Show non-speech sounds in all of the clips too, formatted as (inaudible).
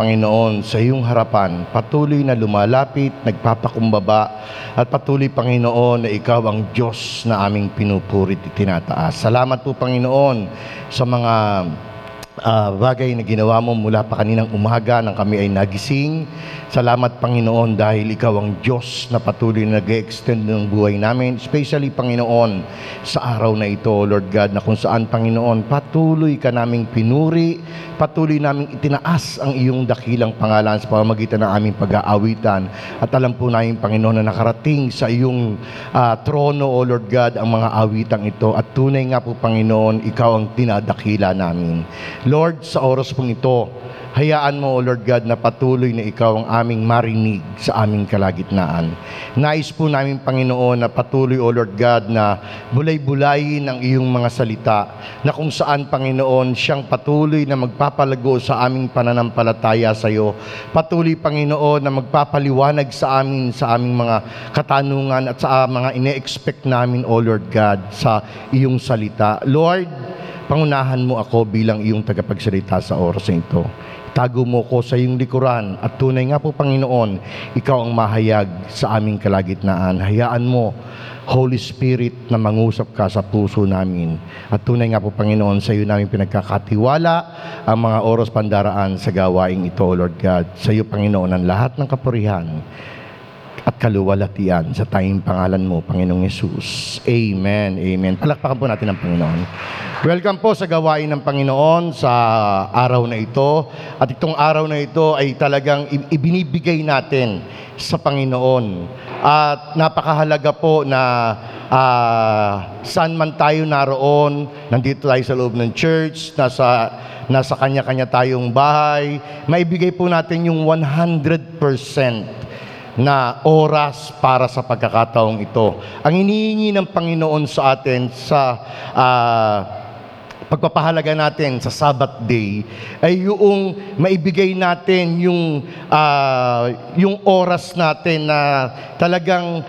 Panginoon, sa iyong harapan, patuloy na lumalapit, nagpapakumbaba, at patuloy, Panginoon, na ikaw ang Diyos na aming pinupurit at tinataas. Salamat po, Panginoon, sa mga ah, bagay na ginawa mo mula pa kaninang umaga nang kami ay nagising. Salamat Panginoon dahil ikaw ang Diyos na patuloy na nag-extend ng buhay namin. Especially Panginoon sa araw na ito, Lord God, na kung saan Panginoon patuloy ka naming pinuri, patuloy naming itinaas ang iyong dakilang pangalan sa pamamagitan ng aming pag-aawitan. At alam po namin Panginoon na nakarating sa iyong ah, trono, O Lord God, ang mga awitang ito. At tunay nga po Panginoon, ikaw ang dinadakila namin. Lord, sa oras pong ito, hayaan mo, O Lord God, na patuloy na ikaw ang aming marinig sa aming kalagitnaan. Nais po namin, Panginoon, na patuloy, O Lord God, na bulay-bulayin ang iyong mga salita, na kung saan, Panginoon, siyang patuloy na magpapalago sa aming pananampalataya sa iyo. Patuloy, Panginoon, na magpapaliwanag sa amin, sa aming mga katanungan at sa mga ine-expect namin, O Lord God, sa iyong salita. Lord, pangunahan mo ako bilang iyong tagapagsalita sa oras na ito. Tago mo ko sa iyong likuran at tunay nga po Panginoon, ikaw ang mahayag sa aming kalagitnaan. Hayaan mo, Holy Spirit, na mangusap ka sa puso namin. At tunay nga po Panginoon, sa iyo namin pinagkakatiwala ang mga oras pandaraan sa gawaing ito, Lord God. Sa iyo Panginoon, ang lahat ng kapurihan at kaluwalhatian sa tayong pangalan mo, Panginoong Yesus. Amen. Amen. Palakpakan po natin ang Panginoon. Welcome po sa gawain ng Panginoon sa araw na ito. At itong araw na ito ay talagang ibinibigay natin sa Panginoon. At napakahalaga po na ah, saan man tayo naroon, nandito tayo sa loob ng church, nasa, nasa kanya-kanya tayong bahay, maibigay po natin yung 100% na oras para sa pagkakataong ito. Ang inihingi ng Panginoon sa atin sa ah, pagpapahalaga natin sa Sabbath day ay yung maibigay natin yung ah, yung oras natin na talagang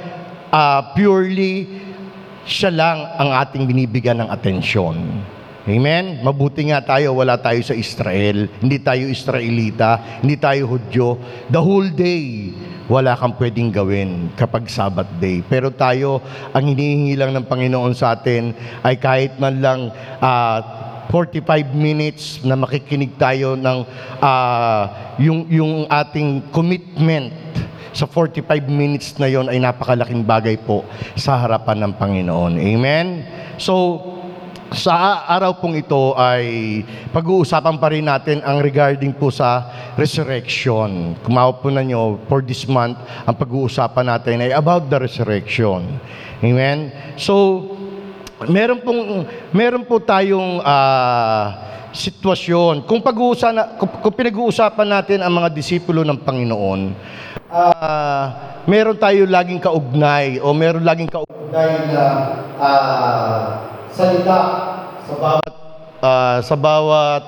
ah, purely siya lang ang ating binibigyan ng atensyon. Amen? Mabuti nga tayo, wala tayo sa Israel. Hindi tayo Israelita, hindi tayo Hudyo. The whole day, wala kang pwedeng gawin kapag Sabbath day. Pero tayo, ang hinihingi lang ng Panginoon sa atin ay kahit man lang ah, 45 minutes na makikinig tayo ng ah, yung, yung ating commitment sa 45 minutes na yon ay napakalaking bagay po sa harapan ng Panginoon. Amen? So, sa araw pong ito ay pag-uusapan pa rin natin ang regarding po sa resurrection. Kumawa po na nyo, for this month, ang pag-uusapan natin ay about the resurrection. Amen? So, meron pong meron po tayong ah, sitwasyon. Kung pag-uusapan kung, kung pinag-uusapan natin ang mga disipulo ng Panginoon, ah, meron tayo laging kaugnay o meron laging kaugnay na ah, salita sa bawat ah, sa bawat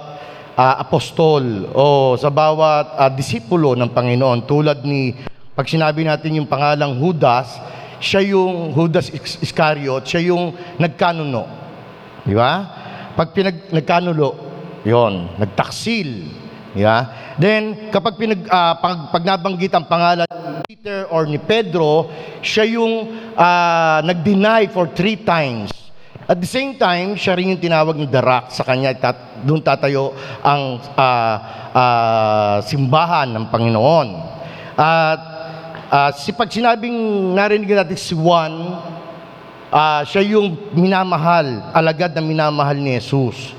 ah, apostol o sa bawat ah, disipulo ng Panginoon tulad ni pag sinabi natin yung pangalang Judas, siya yung Judas Is- Iscariot, siya yung nagkanuno. Di ba? Pag pinag nagkanulo, yon, nagtaksil. Ba? Then, kapag pinag, ah, pag, pag nabanggit ang pangalan ni Peter or ni Pedro, siya yung ah, nag-deny for three times. At the same time, siya rin yung tinawag ng Rock sa kanya. Tat, doon tatayo ang ah, ah, simbahan ng Panginoon. At ah, si pag sinabing narinig natin si Juan, ah, siya yung minamahal, alagad na minamahal ni Jesus.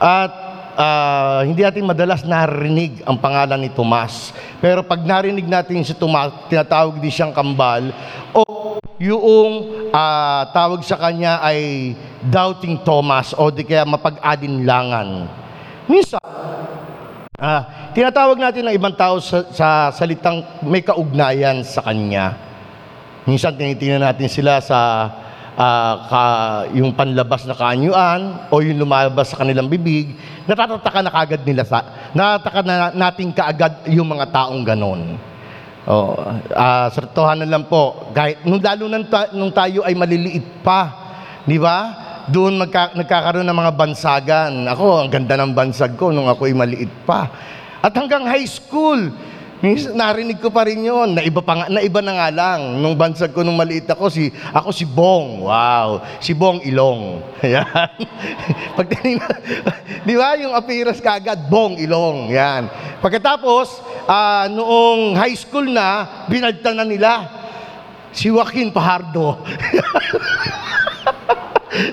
At ah, hindi natin madalas narinig ang pangalan ni Tomas. Pero pag narinig natin si Tomas, tinatawag din siyang kambal o yung ah, tawag sa kanya ay doubting Thomas o di kaya mapag-adinlangan. Minsan, Ah, tinatawag natin ng ibang tao sa, sa salitang may kaugnayan sa kanya. Minsan tinitingnan natin sila sa ah, ka, yung panlabas na kaanyuan o yung lumalabas sa kanilang bibig, natatataka na kagad nila sa, natataka na natin kaagad yung mga taong ganon. Oh, ah, sa totohanan lang po, kahit nung lalo nung, ta- nung tayo ay maliliit pa, di ba? Doon magka, nagkakaroon ng mga bansagan. Ako, ang ganda ng bansag ko nung ako ay maliit pa. At hanggang high school, narinig ko pa rin yun. Naiba, pa nga, naiba na nga lang. Nung bansag ko nung maliit ako, si, ako si Bong. Wow. Si Bong Ilong. (laughs) Ayan. Pag tinignan, (laughs) di ba yung appearance kagad, Bong Ilong. Yan. Pagkatapos, ah, noong high school na, binaltan na nila. Si Joaquin Pajardo. (laughs)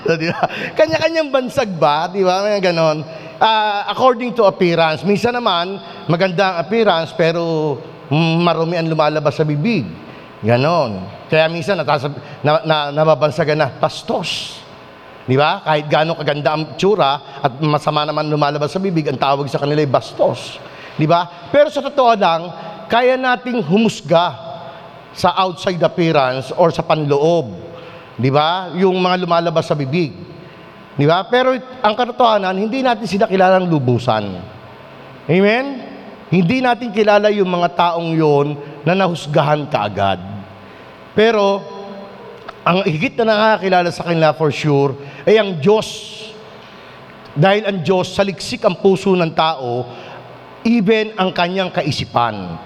so, di ba? Kanya-kanyang bansag ba? Di ba? Ganon. Ah, according to appearance. Minsan naman, maganda ang appearance, pero mm, marumi ang lumalabas sa bibig. Ganon. Kaya minsan, natasab, na, na, nababansagan na, pastos. Di ba? Kahit gaano kaganda ang tsura at masama naman lumalabas sa bibig, ang tawag sa kanila ay bastos. Di ba? Pero sa totoo lang, kaya nating humusga sa outside appearance or sa panloob. Di ba? Yung mga lumalabas sa bibig. Di ba? Pero ang katotohanan, hindi natin sila kilalang lubusan. Amen? Hindi natin kilala yung mga taong yon na nahusgahan kaagad. Pero, ang higit na nakakilala sa kanila for sure, ay ang Diyos. Dahil ang Diyos, saliksik ang puso ng tao, even ang kanyang kaisipan.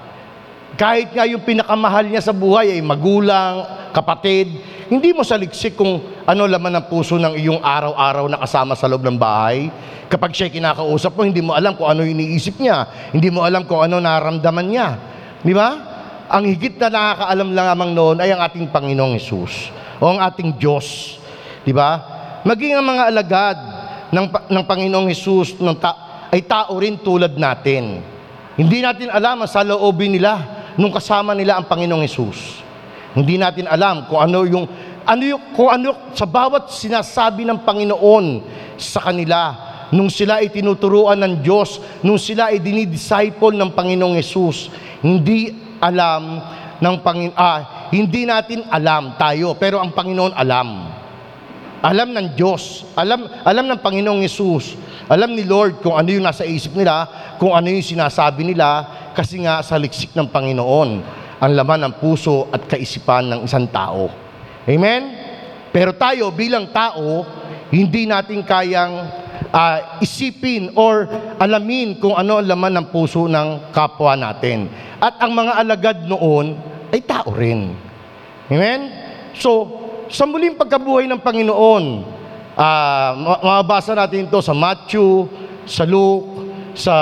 Kahit nga yung pinakamahal niya sa buhay ay magulang, kapatid, hindi mo saliksik kung ano laman ng puso ng iyong araw-araw na kasama sa loob ng bahay. Kapag siya'y kinakausap mo, hindi mo alam kung ano iniisip niya. Hindi mo alam kung ano naramdaman niya. Di ba? Ang higit na nakakaalam lang lamang noon ay ang ating Panginoong Yesus o ang ating Diyos. Di ba? Maging ang mga alagad ng, ng Panginoong Yesus ng ta- ay tao rin tulad natin. Hindi natin alam ang saloobin nila nung kasama nila ang Panginoong Yesus. Hindi natin alam kung ano yung ano yung kung ano sa bawat sinasabi ng Panginoon sa kanila nung sila ay tinuturuan ng Diyos, nung sila ay dinidisciple ng Panginoong Yesus. Hindi alam ng Panginoon ah, hindi natin alam tayo, pero ang Panginoon alam. Alam ng Diyos, alam alam ng Panginoong Yesus, alam ni Lord kung ano yung nasa isip nila, kung ano yung sinasabi nila, kasi nga sa liksik ng Panginoon ang laman ng puso at kaisipan ng isang tao. Amen? Pero tayo bilang tao, hindi natin kayang ah, isipin or alamin kung ano ang laman ng puso ng kapwa natin. At ang mga alagad noon ay tao rin. Amen? So, sa muling pagkabuhay ng Panginoon, ma- mababasa natin ito sa Matthew, sa Luke, sa,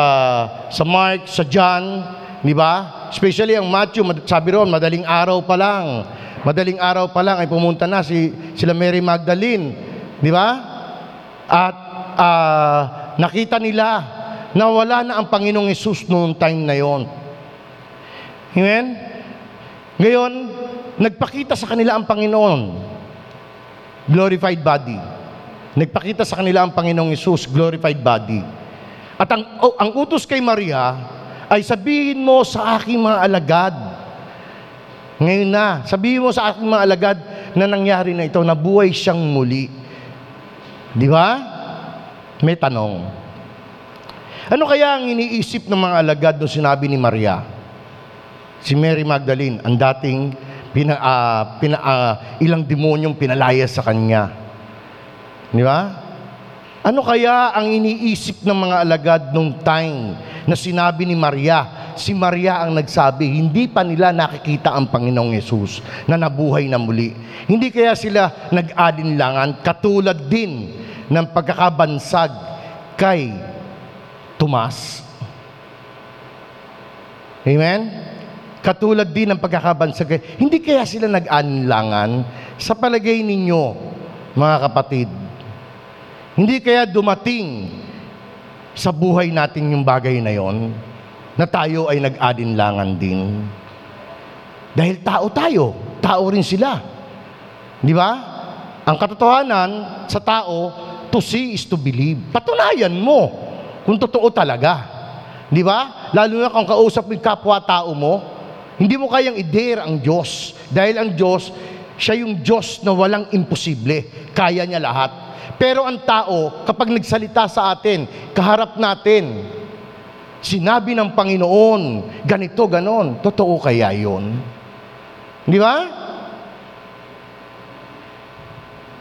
sa Mark, sa John, di ba? Especially ang Matthew, sabi ron, madaling araw pa lang. Madaling araw pa lang ay pumunta na si sila Mary Magdalene, di ba? At ah, nakita nila na wala na ang Panginoong Yesus noong time na yon. Amen? Ngayon, nagpakita sa kanila ang Panginoon. Glorified body. Nagpakita sa kanila ang Panginoong Yesus, glorified body. At ang, oh, ang utos kay Maria ay sabihin mo sa aking mga alagad. Ngayon na, sabihin mo sa aking mga alagad na nangyari na ito, na buhay siyang muli. Di ba? May tanong. Ano kaya ang iniisip ng mga alagad nung sinabi ni Maria? Si Mary Magdalene, ang dating pina, ah, pina, ah, ilang demonyong pinalaya sa kanya. Di ba? Ano kaya ang iniisip ng mga alagad nung time na sinabi ni Maria? Si Maria ang nagsabi, hindi pa nila nakikita ang Panginoong Yesus na nabuhay na muli. Hindi kaya sila nag-alinlangan katulad din ng pagkakabansag kay Tomas. Amen? Katulad din ng pagkakabansag. Hindi kaya sila nag-alinlangan sa palagay ninyo, mga kapatid. Hindi kaya dumating sa buhay natin yung bagay na yon na tayo ay nag-alinlangan din. Dahil tao tayo, tao rin sila. Di ba? Ang katotohanan sa tao, to see is to believe. Patunayan mo kung totoo talaga. Di ba? Lalo na kung kausap mo yung kapwa-tao mo, hindi mo kayang i-dare ang Diyos. Dahil ang Diyos, siya yung Diyos na walang imposible. Kaya niya lahat. Pero ang tao, kapag nagsalita sa atin, kaharap natin, sinabi ng Panginoon, ganito, ganon, totoo kaya yon? Di ba?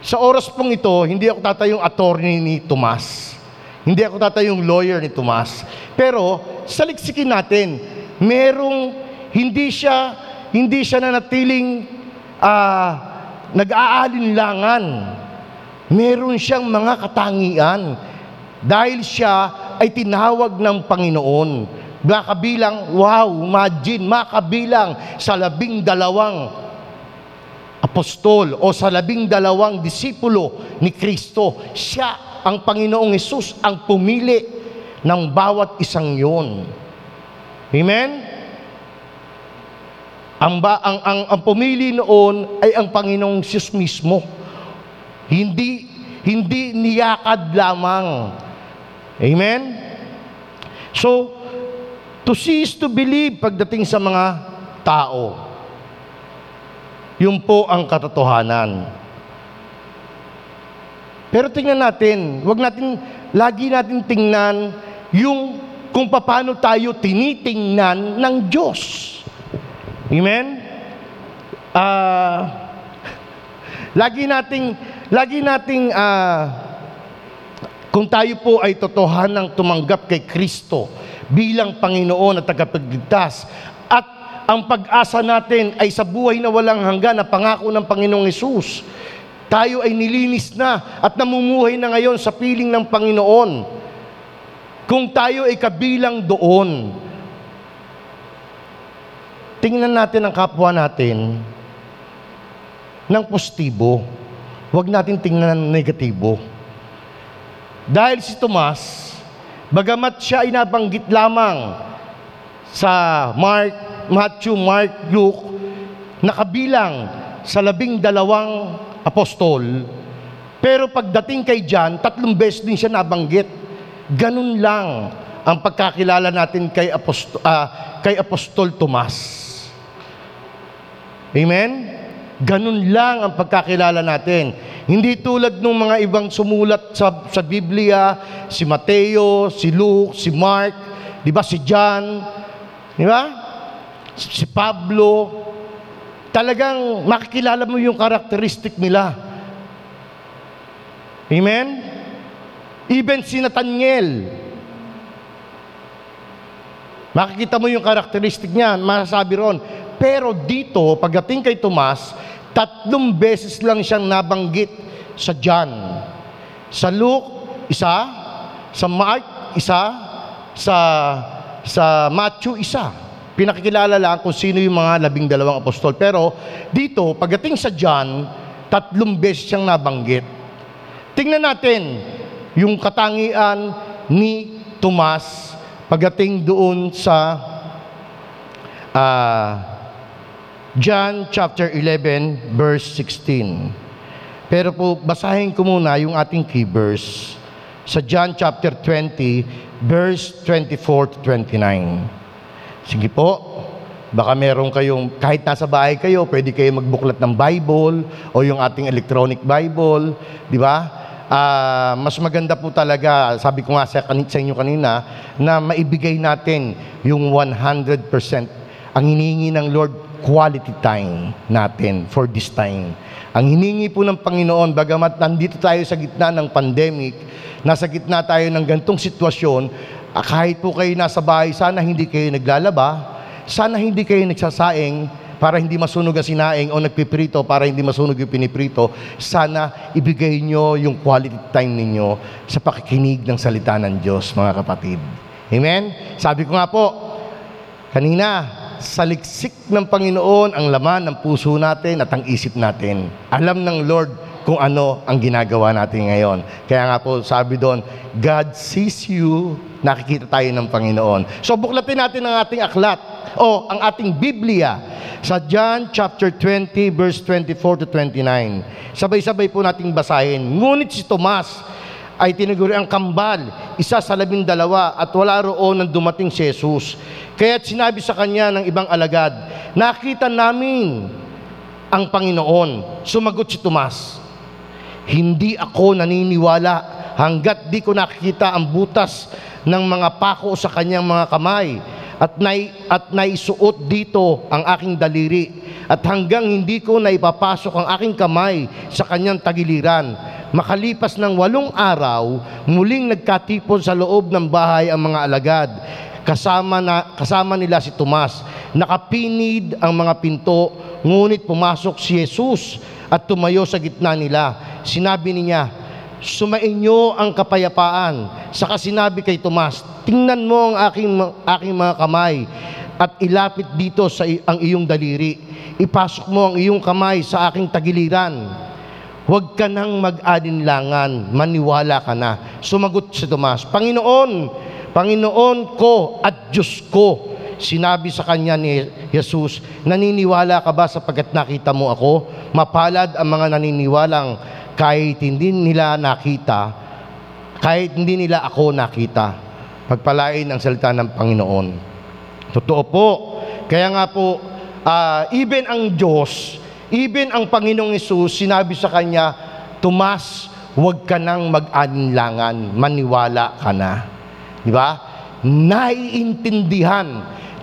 Sa oras pong ito, hindi ako tatayong attorney ni Tomas. Hindi ako tatayong lawyer ni Tomas. Pero saliksikin natin. Merong hindi siya hindi siya nanatiling ah, nag-aalinlangan. Meron siyang mga katangian dahil siya ay tinawag ng Panginoon. Makabilang, wow, imagine, makabilang sa labing dalawang apostol o sa labing dalawang disipulo ni Kristo. Siya, ang Panginoong Yesus, ang pumili ng bawat isang yon. Amen? Ang, ba, ang, ang, ang pumili noon ay ang Panginoong Yesus mismo. Hindi, hindi niyakad lamang. Amen? So, to see is to believe pagdating sa mga tao. Yun po ang katotohanan. Pero tingnan natin, wag natin, lagi natin tingnan yung kung paano tayo tinitingnan ng Diyos. Amen? Ah, lagi nating, lagi nating, ah, kung tayo po ay totohanang tumanggap kay Kristo bilang Panginoon at tagapagligtas at ang pag-asa natin ay sa buhay na walang hanggan na pangako ng Panginoong Yesus. Tayo ay nilinis na at namumuhay na ngayon sa piling ng Panginoon. Kung tayo ay kabilang doon, tingnan natin ang kapwa natin ng positibo. Huwag natin tingnan ng negatibo. Dahil si Tomas, bagamat siya ay nabanggit lamang sa Mark, Matthew, Mark, Luke, nakabilang sa labing dalawang apostol, pero pagdating kay John, tatlong beses din siya nabanggit. Ganun lang ang pagkakilala natin kay Apostol, kay Apostol Tomas. Amen? Ganun lang ang pagkakilala natin. Hindi tulad ng mga ibang sumulat sa, sa Biblia, si Mateo, si Luke, si Mark, di ba, si John, di ba? Si Pablo. Talagang makikilala mo yung karakteristik nila. Amen? Even si Nathaniel. Makikita mo yung karakteristik niya, masasabi ron. Pero dito, pagdating kay Tomas, tatlong beses lang siyang nabanggit sa John. Sa Luke, isa. Sa Mark, isa. Sa, sa Matthew, isa. Pinakikilala lang kung sino yung mga labing dalawang apostol. Pero dito, pagdating sa John, tatlong beses siyang nabanggit. Tingnan natin yung katangian ni Tomas pagdating doon sa uh, John chapter 11 verse 16. Pero po basahin ko muna yung ating key verse sa John chapter 20 verse 24 to 29. Sige po. Baka meron kayong, kahit nasa bahay kayo, pwede kayo magbuklat ng Bible o yung ating electronic Bible, di ba? uh, mas maganda po talaga, sabi ko nga sa, sa inyo kanina, na maibigay natin yung 100%. Ang hinihingi ng Lord, quality time natin for this time. Ang hiningi po ng Panginoon, bagamat nandito tayo sa gitna ng pandemic, nasa gitna tayo ng gantong sitwasyon, ah, kahit po kayo nasa bahay, sana hindi kayo naglalaba, sana hindi kayo nagsasaing, para hindi masunog ang sinaing o nagpiprito para hindi masunog yung piniprito, sana ibigay nyo yung quality time ninyo sa pakikinig ng salita ng Diyos, mga kapatid. Amen? Sabi ko nga po, kanina, saliksik ng Panginoon ang laman ng puso natin at ang isip natin. Alam ng Lord kung ano ang ginagawa natin ngayon. Kaya nga po, sabi doon, God sees you, nakikita tayo ng Panginoon. So buklatin natin ang ating aklat o ang ating Biblia sa John chapter 20 verse 24 to 29. Sabay-sabay po nating basahin. Ngunit si Tomas ay tinaguri ang kambal, isa sa labing dalawa at wala roon nang dumating si Jesus. Kaya't sinabi sa kanya ng ibang alagad, nakita namin ang Panginoon. Sumagot si Tomas, hindi ako naniniwala hanggat di ko nakikita ang butas ng mga pako sa kanyang mga kamay at, nai, at naisuot dito ang aking daliri at hanggang hindi ko naipapasok ang aking kamay sa kanyang tagiliran. Makalipas ng walong araw, muling nagkatipon sa loob ng bahay ang mga alagad. Kasama, na, kasama nila si Tomas. Nakapinid ang mga pinto, ngunit pumasok si Jesus at tumayo sa gitna nila. Sinabi niya, Sumainyo ang kapayapaan. Saka sinabi kay Tomas, tingnan mo ang aking, aking mga kamay at ilapit dito sa ang iyong daliri. Ipasok mo ang iyong kamay sa aking tagiliran. Huwag ka nang mag-alinlangan, maniwala ka na. Sumagot si Tomas, Panginoon, Panginoon ko at Diyos ko. Sinabi sa kanya ni Jesus, naniniwala ka ba sapagkat nakita mo ako? Mapalad ang mga naniniwalang kahit hindi nila nakita, kahit hindi nila ako nakita. Pagpalain ang salita ng Panginoon. Totoo po. Kaya nga po, ah, even ang Diyos, even ang Panginoong Yesus, sinabi sa kanya, Tomas, huwag ka nang mag-alinlangan, maniwala ka na. Di ba? Naiintindihan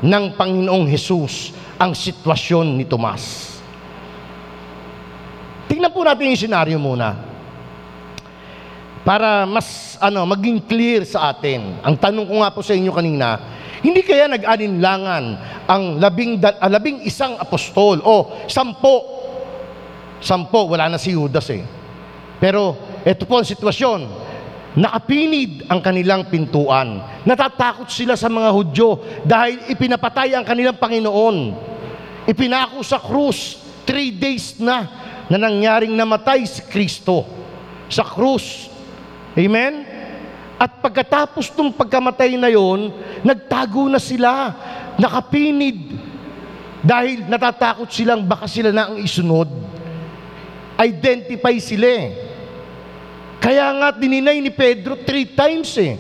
ng Panginoong Yesus ang sitwasyon ni Tomas. Tingnan po natin yung senaryo muna. Para mas ano, maging clear sa atin. Ang tanong ko nga po sa inyo kanina, hindi kaya nag-alinlangan ang labing, da- ah, labing isang apostol o sampo. Sampo, wala na si Judas eh. Pero ito po ang sitwasyon. Nakapinid ang kanilang pintuan. Natatakot sila sa mga Hudyo dahil ipinapatay ang kanilang Panginoon. Ipinako sa krus, three days na na nangyaring namatay si Kristo sa krus. Amen? At pagkatapos ng pagkamatay na yon, nagtago na sila, nakapinid, dahil natatakot silang baka sila na ang isunod. Identify sila eh. Kaya nga dininay ni Pedro three times eh.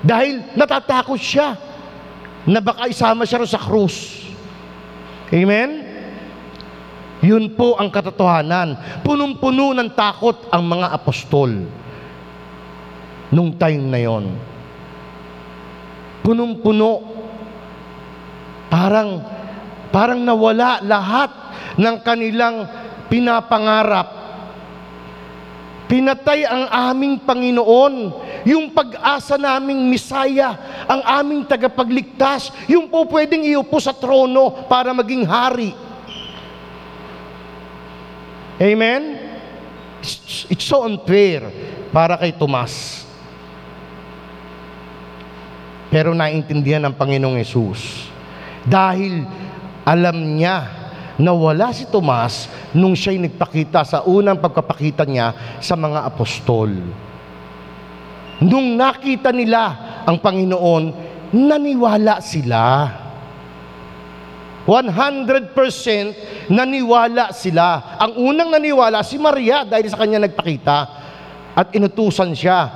Dahil natatakot siya na baka isama siya sa krus. Amen? Yun po ang katotohanan. Punong-puno ng takot ang mga apostol nung time na yon. Punong-puno. Parang, parang nawala lahat ng kanilang pinapangarap. Pinatay ang aming Panginoon, yung pag-asa naming Misaya, ang aming tagapagligtas, yung po pwedeng iupo sa trono para maging hari. Amen? It's, so unfair para kay Tomas. Pero naintindihan ng Panginoong Yesus. Dahil alam niya na wala si Tomas nung siya'y nagpakita sa unang pagpapakita niya sa mga apostol. Nung nakita nila ang Panginoon, naniwala sila. 100% naniwala sila. Ang unang naniwala si Maria dahil sa kanya nagpakita at inutusan siya.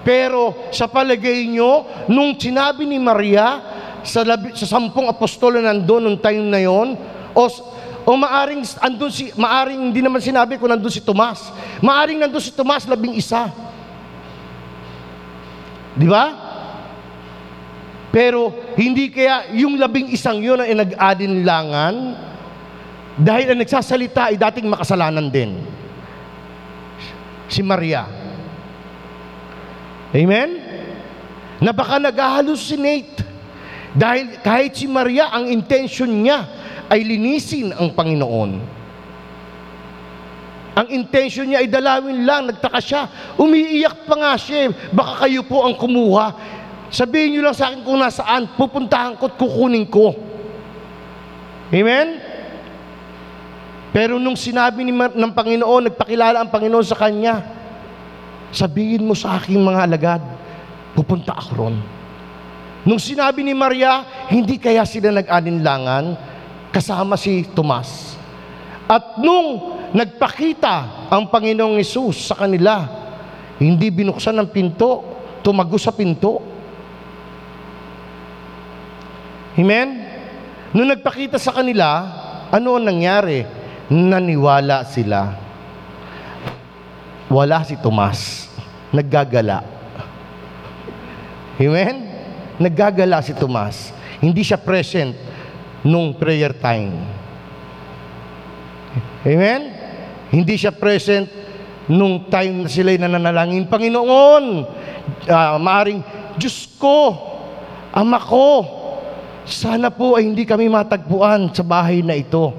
Pero sa palagay nyo, nung sinabi ni Maria sa, labi, sa sampung apostolo nandun nung time na yon, o, o maaring andun si, maaring hindi naman sinabi kung nandun si Tomas. Maaring nandun si Tomas, labing isa. Di ba? Pero hindi kaya yung labing isang yun ay nag-adinlangan dahil ang nagsasalita ay dating makasalanan din. Si Maria. Amen? Na baka nag-hallucinate dahil kahit si Maria, ang intention niya ay linisin ang Panginoon. Ang intention niya ay dalawin lang, nagtaka siya. Umiiyak pa nga siya, baka kayo po ang kumuha. Sabihin niyo lang sa akin kung nasaan, pupuntahan ko at kukunin ko. Amen? Pero nung sinabi ni, ng Panginoon, nagpakilala ang Panginoon sa kanya, sabihin mo sa aking mga alagad, pupunta ako ron. Nung sinabi ni Maria, hindi kaya sila nag-alinlangan, kasama si Tomas. At nung nagpakita ang Panginoong Yesus sa kanila, hindi binuksan ng pinto, tumago sa pinto. Amen? Nung nagpakita sa kanila, ano ang nangyari? Naniwala sila. Wala si Tomas. Naggagala. Amen? Naggagala si Tomas. Hindi siya present nung prayer time. Amen? Hindi siya present nung time na sila'y nananalangin. Panginoon, uh, maaring, Diyos ko, Ama ko, sana po ay hindi kami matagpuan sa bahay na ito.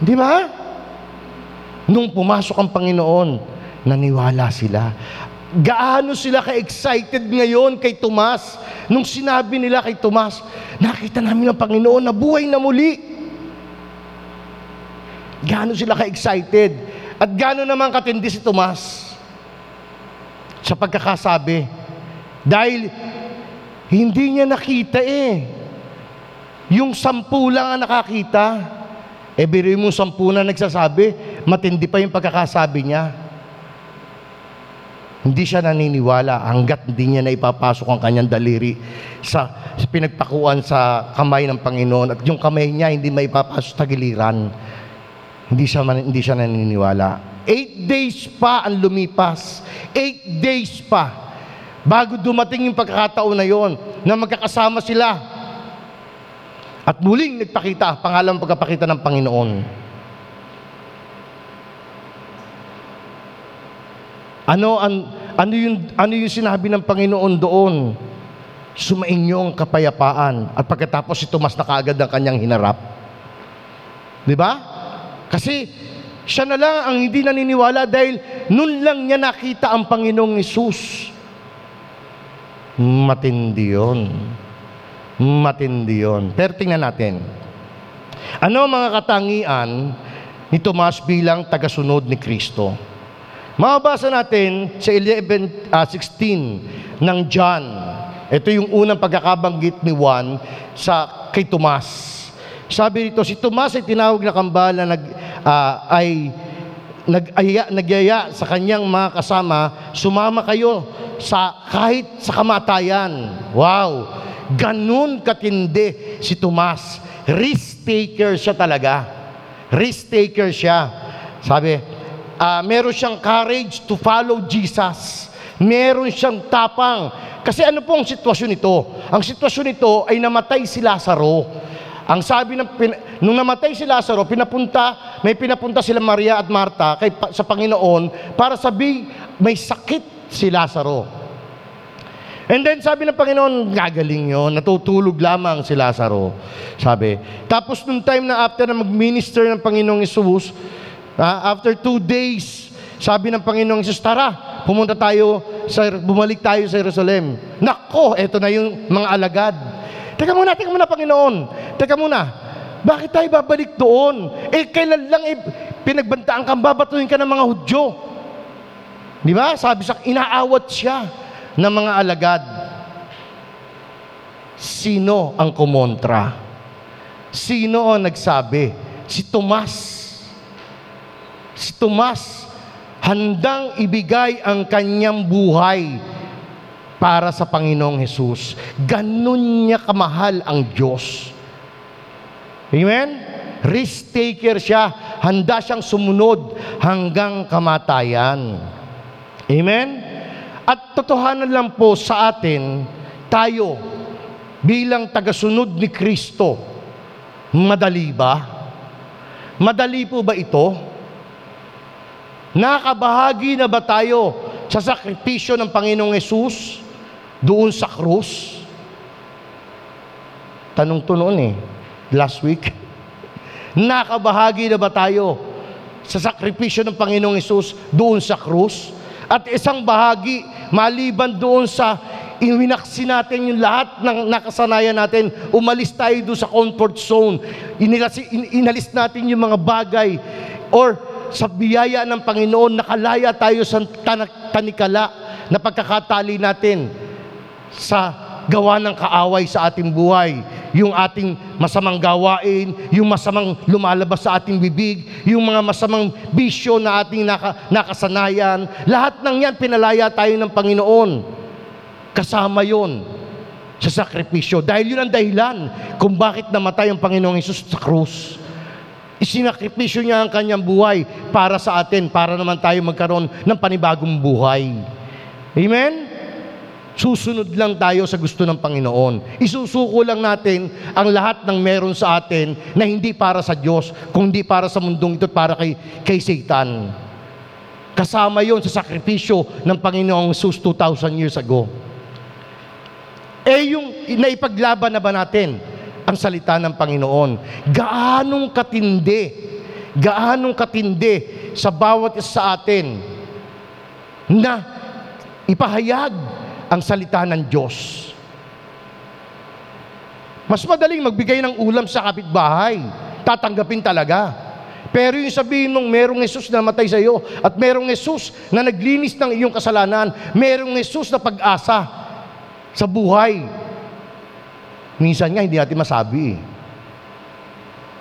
Di ba? Nung pumasok ang Panginoon, naniwala sila. Gaano sila ka-excited ngayon kay Tomas nung sinabi nila kay Tomas, nakita namin ang Panginoon na buhay na muli. Gaano sila ka-excited at gaano naman katindi si Tomas sa pagkakasabi. Dahil hindi niya nakita eh. Yung sampu lang ang nakakita. E biruin mo sampu na nagsasabi, matindi pa yung pagkakasabi niya. Hindi siya naniniwala hanggat hindi niya na ipapasok ang kanyang daliri sa, sa pinagpakuan sa kamay ng Panginoon at yung kamay niya hindi maipapasok sa giliran. Hindi siya, hindi siya naniniwala. Eight days pa ang lumipas. Eight days pa. Bago dumating yung pagkakataon na yon na magkakasama sila. At muling nagpakita, pangalan pagkapakita ng Panginoon. Ano ang ano yung ano yung sinabi ng Panginoon doon? Sumainyo ang kapayapaan at pagkatapos si Tomas na kaagad ang kanyang hinarap. 'Di ba? Kasi siya na lang ang hindi naniniwala dahil noon lang niya nakita ang Panginoong Isus. Matindi yun. Matindi yun. Pero tingnan natin. Ano ang mga katangian ni Tomas bilang tagasunod ni Kristo? Mababasa natin sa 11, ah, 16 ng John. Ito yung unang pagkakabanggit ni Juan sa kay Tomas. Sabi rito, si Tomas ay tinawag na kambal na nag, ah, ay nag-aya, nagyaya sa kanyang mga kasama, sumama kayo sa kahit sa kamatayan. Wow! Ganun katindi si Tomas. Risk taker siya talaga. Risk taker siya. Sabi, ah, meron siyang courage to follow Jesus. Meron siyang tapang. Kasi ano po ang sitwasyon nito? Ang sitwasyon nito ay namatay si Lazaro. Ang sabi ng pin, nung namatay si Lazaro, pinapunta, may pinapunta sila Maria at Marta kay sa Panginoon para sabi may sakit si Lazaro. And then sabi ng Panginoon, gagaling yon, natutulog lamang si Lazaro. Sabi. Tapos nung time na after na mag-minister ng Panginoong Isus, ah, after two days, sabi ng Panginoong Isus, tara, pumunta tayo, sa, bumalik tayo sa Jerusalem. Nako, eto na yung mga alagad. Teka muna, teka muna Panginoon. Teka muna, bakit tayo babalik doon? Eh, kailan lang eh, pinagbantaan kang babatuhin ka ng mga Hudyo. Di ba? Sabi sa, inaawat siya ng mga alagad. Sino ang kumontra? Sino ang nagsabi? Si Tomas. Si Tomas, handang ibigay ang kanyang buhay para sa Panginoong Hesus. Ganun niya kamahal ang Diyos. Amen? Risk taker siya. Handa siyang sumunod hanggang kamatayan. Amen? At totohanan lang po sa atin, tayo bilang tagasunod ni Kristo, madali ba? Madali po ba ito? Nakabahagi na ba tayo sa sakripisyo ng Panginoong Yesus doon sa krus? Tanong to noon eh, last week. (laughs) Nakabahagi na ba tayo sa sakripisyo ng Panginoong Yesus doon sa krus? At isang bahagi, maliban doon sa inwinaksi natin yung lahat ng nakasanayan natin, umalis tayo doon sa comfort zone, inalis, inalis natin yung mga bagay, or sa biyaya ng Panginoon, nakalaya tayo sa tanikala na pagkakatali natin sa gawa ng kaaway sa ating buhay. Yung ating masamang gawain, yung masamang lumalabas sa ating bibig, yung mga masamang bisyo na ating naka, nakasanayan. Lahat ng yan, pinalaya tayo ng Panginoon. Kasama yon sa sakripisyo. Dahil yun ang dahilan kung bakit namatay ang Panginoong Isus sa krus. Isinakripisyo niya ang kanyang buhay para sa atin, para naman tayo magkaroon ng panibagong buhay. Amen? Susunod lang tayo sa gusto ng Panginoon. Isusuko lang natin ang lahat ng meron sa atin na hindi para sa Diyos, kundi para sa mundong ito at para kay, kay Satan. Kasama yon sa sakripisyo ng Panginoong Jesus 2,000 years ago. Eh yung naipaglaban na ba natin ang salita ng Panginoon? Gaanong katindi, gaanong katindi sa bawat isa sa atin na ipahayag ang salita ng Diyos. Mas madaling magbigay ng ulam sa kapitbahay. Tatanggapin talaga. Pero yung sabihin mong merong Jesus na matay sa iyo at merong Jesus na naglinis ng iyong kasalanan, merong Jesus na pag-asa sa buhay. Minsan nga hindi natin masabi. eh.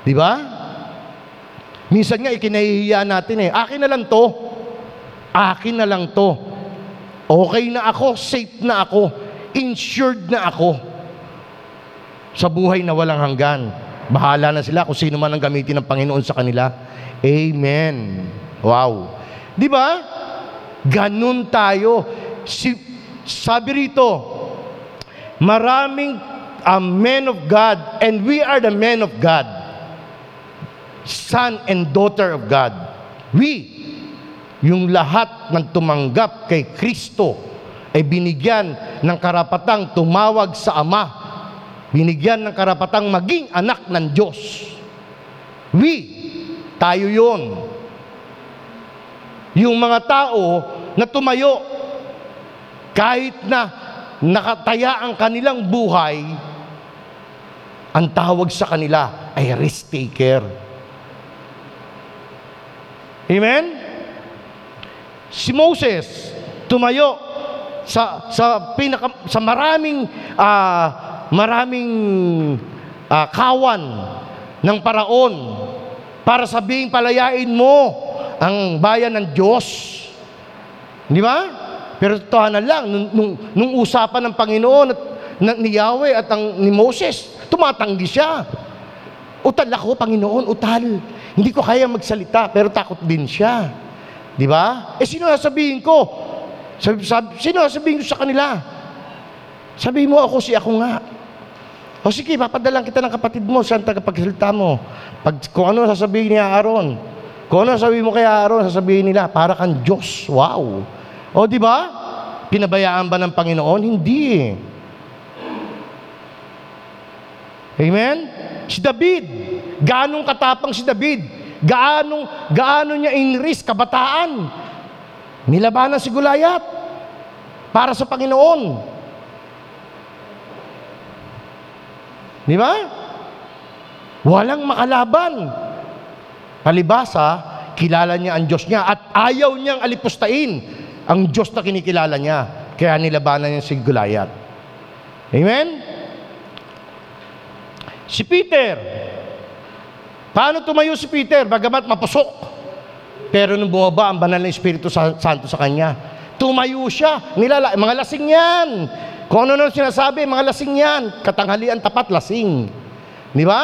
Di ba? Minsan nga ikinahihiya natin eh. Akin na lang to. Akin na lang to. Okay na ako, safe na ako, insured na ako sa buhay na walang hanggan. Bahala na sila kung sino man ang gamitin ng Panginoon sa kanila. Amen. Wow. Di ba? Ganun tayo. Si, sabi rito, maraming uh, men of God and we are the men of God. Son and daughter of God. We, yung lahat ng tumanggap kay Kristo ay binigyan ng karapatang tumawag sa Ama binigyan ng karapatang maging anak ng Diyos. We, tayo yon. Yung mga tao na tumayo, kahit na nakataya ang kanilang buhay, ang tawag sa kanila ay risk taker. Amen? Si Moses, tumayo sa sa pinaka sa maraming ah, maraming ah, kawan ng paraon para sabing palayain mo ang bayan ng Diyos. Di ba? Pero totohanan lang, nung, nung, nung usapan ng Panginoon at na- ni Yahweh at ang, ni Moses, tumatanggi siya. Utal ako, Panginoon, utal. Hindi ko kaya magsalita, pero takot din siya. Di ba? Eh, sino sasabihin ko? Sabi, sabi, sino sasabihin ko sa kanila? Sabihin mo ako si ako nga. O sige, papadalan kita ng kapatid mo, saan tagapagsalita mo. Pag, kung ano sasabihin ni Aaron, kung ano sasabihin mo kay Aaron, sasabihin nila, para kang Diyos. Wow. O di ba? Pinabayaan ba ng Panginoon? Hindi. Amen? Si David, gaanong katapang si David? Gaanong, gaano niya in-risk kabataan? Nilabanan si Gulayat para sa Panginoon. Di ba? Walang makalaban. Palibasa, kilala niya ang Diyos niya at ayaw niyang alipustain ang Diyos na kinikilala niya. Kaya nilabanan niya si Gulayat. Amen? Si Peter. Paano tumayo si Peter? Bagamat mapusok. Pero nung bumaba ang banal na Espiritu Sa- Santo sa kanya, tumayo siya. Nilala, mga lasing yan. Kung ano nang sinasabi, mga lasing yan. Katanghalian tapat, lasing. Di ba?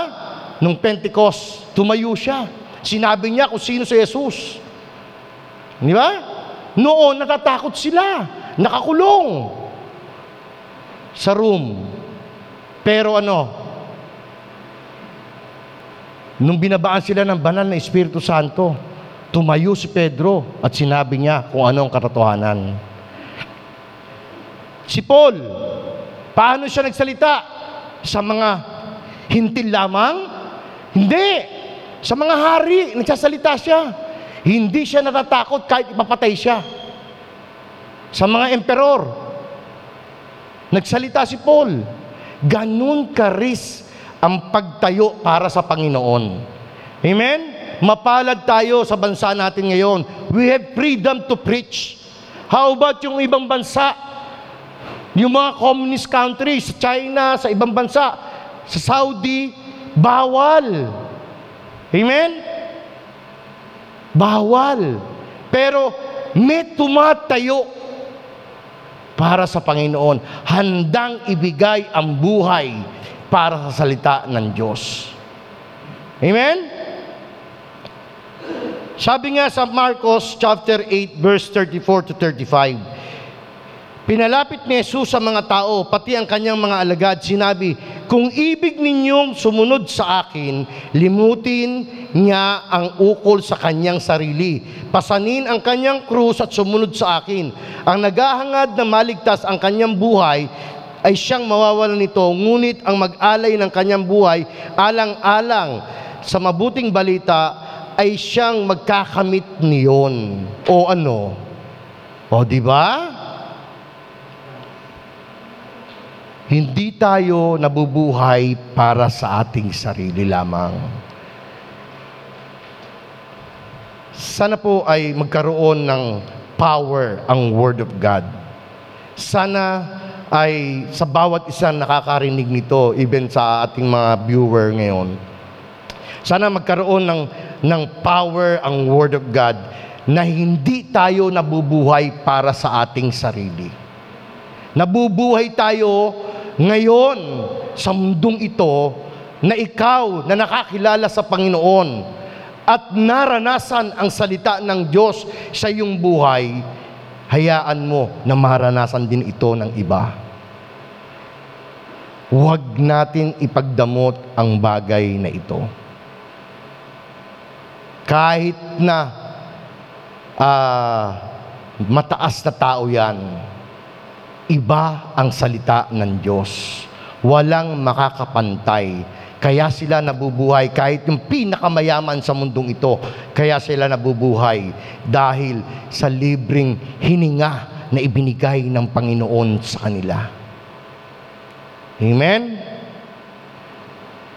Nung Pentecost, tumayo siya. Sinabi niya kung sino si Jesus. Di ba? Noon, natatakot sila. Nakakulong. Sa room. Pero ano, Nung binabaan sila ng banal na Espiritu Santo, tumayo si Pedro at sinabi niya kung ano ang katotohanan. Si Paul, paano siya nagsalita? Sa mga hintil lamang? Hindi. Sa mga hari, nagsasalita siya. Hindi siya natatakot kahit ipapatay siya. Sa mga emperor, nagsalita si Paul. Ganun karis ang pagtayo para sa Panginoon. Amen? Mapalad tayo sa bansa natin ngayon. We have freedom to preach. How about yung ibang bansa? Yung mga communist countries, sa China, sa ibang bansa, sa Saudi, bawal. Amen? Bawal. Pero may tumatayo para sa Panginoon. Handang ibigay ang buhay para sa salita ng Diyos. Amen? Sabi nga sa Marcos chapter 8 verse 34 to 35, Pinalapit ni Jesus sa mga tao, pati ang kanyang mga alagad, sinabi, Kung ibig ninyong sumunod sa akin, limutin niya ang ukol sa kanyang sarili. Pasanin ang kanyang krus at sumunod sa akin. Ang naghahangad na maligtas ang kanyang buhay, ay siyang mawawalan nito, ngunit ang mag-alay ng kanyang buhay, alang-alang sa mabuting balita, ay siyang magkakamit niyon. O ano? O di ba? Hindi tayo nabubuhay para sa ating sarili lamang. Sana po ay magkaroon ng power ang Word of God. Sana ay sa bawat isang nakakarinig nito, even sa ating mga viewer ngayon, sana magkaroon ng, ng power ang Word of God na hindi tayo nabubuhay para sa ating sarili. Nabubuhay tayo ngayon sa mundong ito na ikaw na nakakilala sa Panginoon at naranasan ang salita ng Diyos sa iyong buhay, hayaan mo na maranasan din ito ng iba. Huwag natin ipagdamot ang bagay na ito. Kahit na ah, mataas na tao yan, iba ang salita ng Diyos. Walang makakapantay. Kaya sila nabubuhay kahit yung pinakamayaman sa mundong ito. Kaya sila nabubuhay dahil sa libreng hininga na ibinigay ng Panginoon sa kanila. Amen?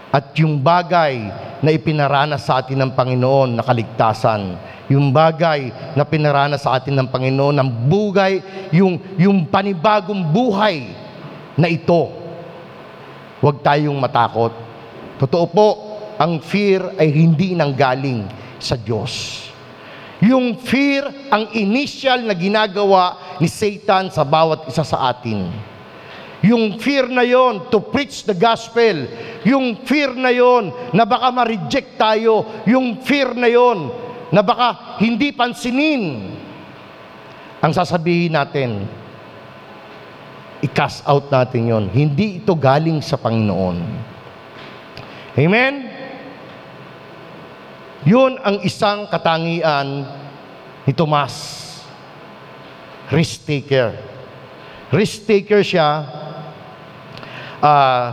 At yung bagay na ipinaranas sa atin ng Panginoon na kaligtasan, yung bagay na pinaranas sa atin ng Panginoon, ng bugay, yung, yung panibagong buhay na ito, huwag tayong matakot. Totoo po, ang fear ay hindi nanggaling sa Diyos. Yung fear ang initial na ginagawa ni Satan sa bawat isa sa atin. Yung fear na yon to preach the gospel. Yung fear na yon na baka ma-reject tayo. Yung fear na yon na baka hindi pansinin. Ang sasabihin natin, i-cast out natin yon. Hindi ito galing sa Panginoon. Amen? Yun ang isang katangian ni Tomas. Risk taker. Risk taker siya ah,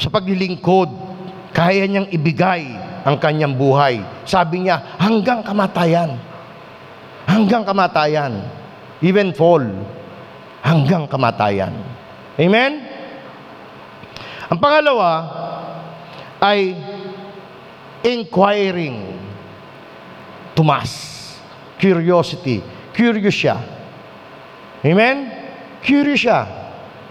sa paglilingkod. Kaya niyang ibigay ang kanyang buhay. Sabi niya, hanggang kamatayan. Hanggang kamatayan. Even fall. Hanggang kamatayan. Amen? Ang pangalawa ay inquiring. Tumas. Curiosity. Curious siya. Amen? Curious siya.